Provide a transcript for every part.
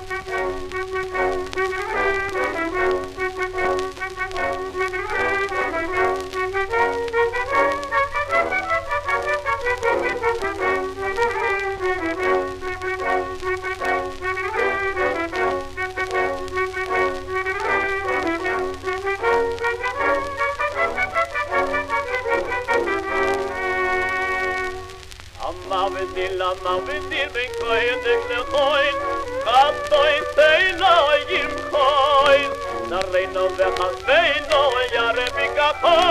I'm out with I'm out with the big boy and. kham toy tey khoy nar leno ve khas yare bigapoy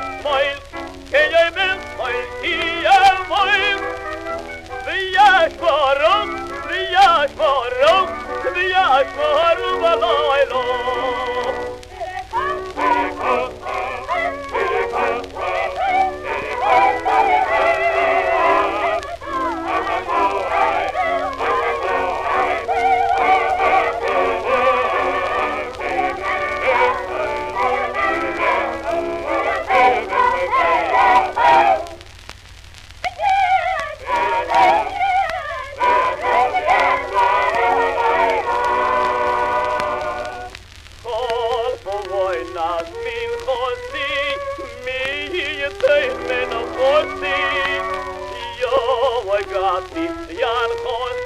Mehl, que jag. Vi är kvar om, vi är kvar om, vi är kvar om alla I nimmt die Alkohol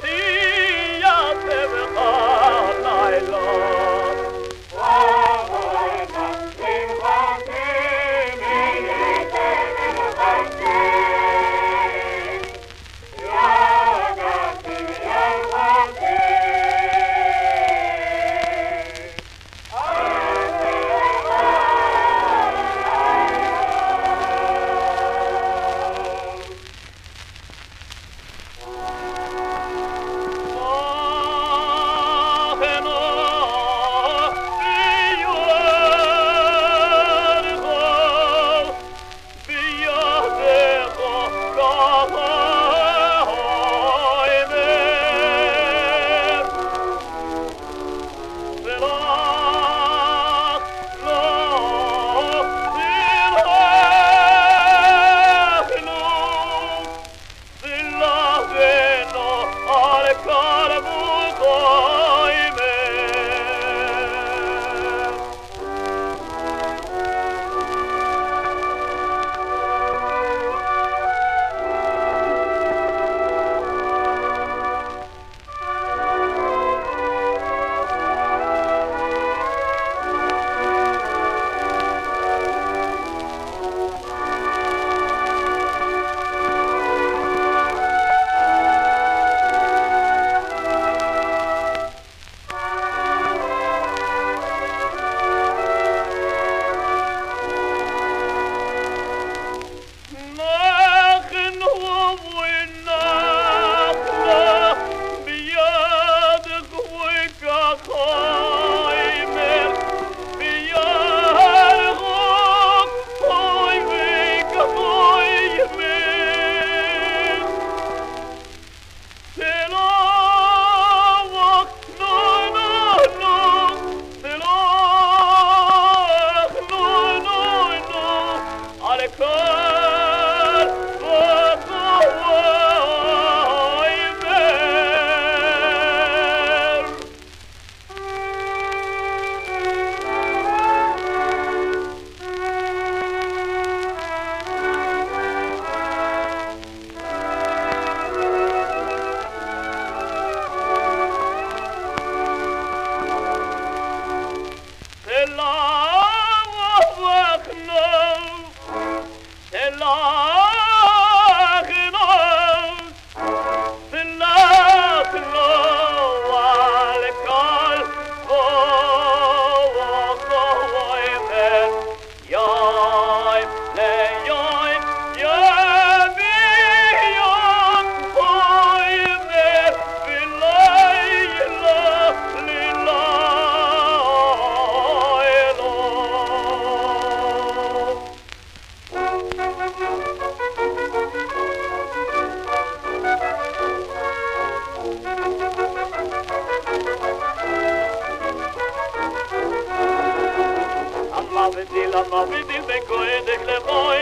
mavidi la mavidi de koed ik le boy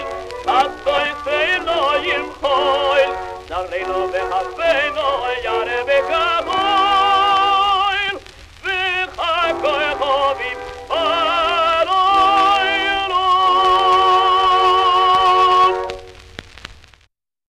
at toy fe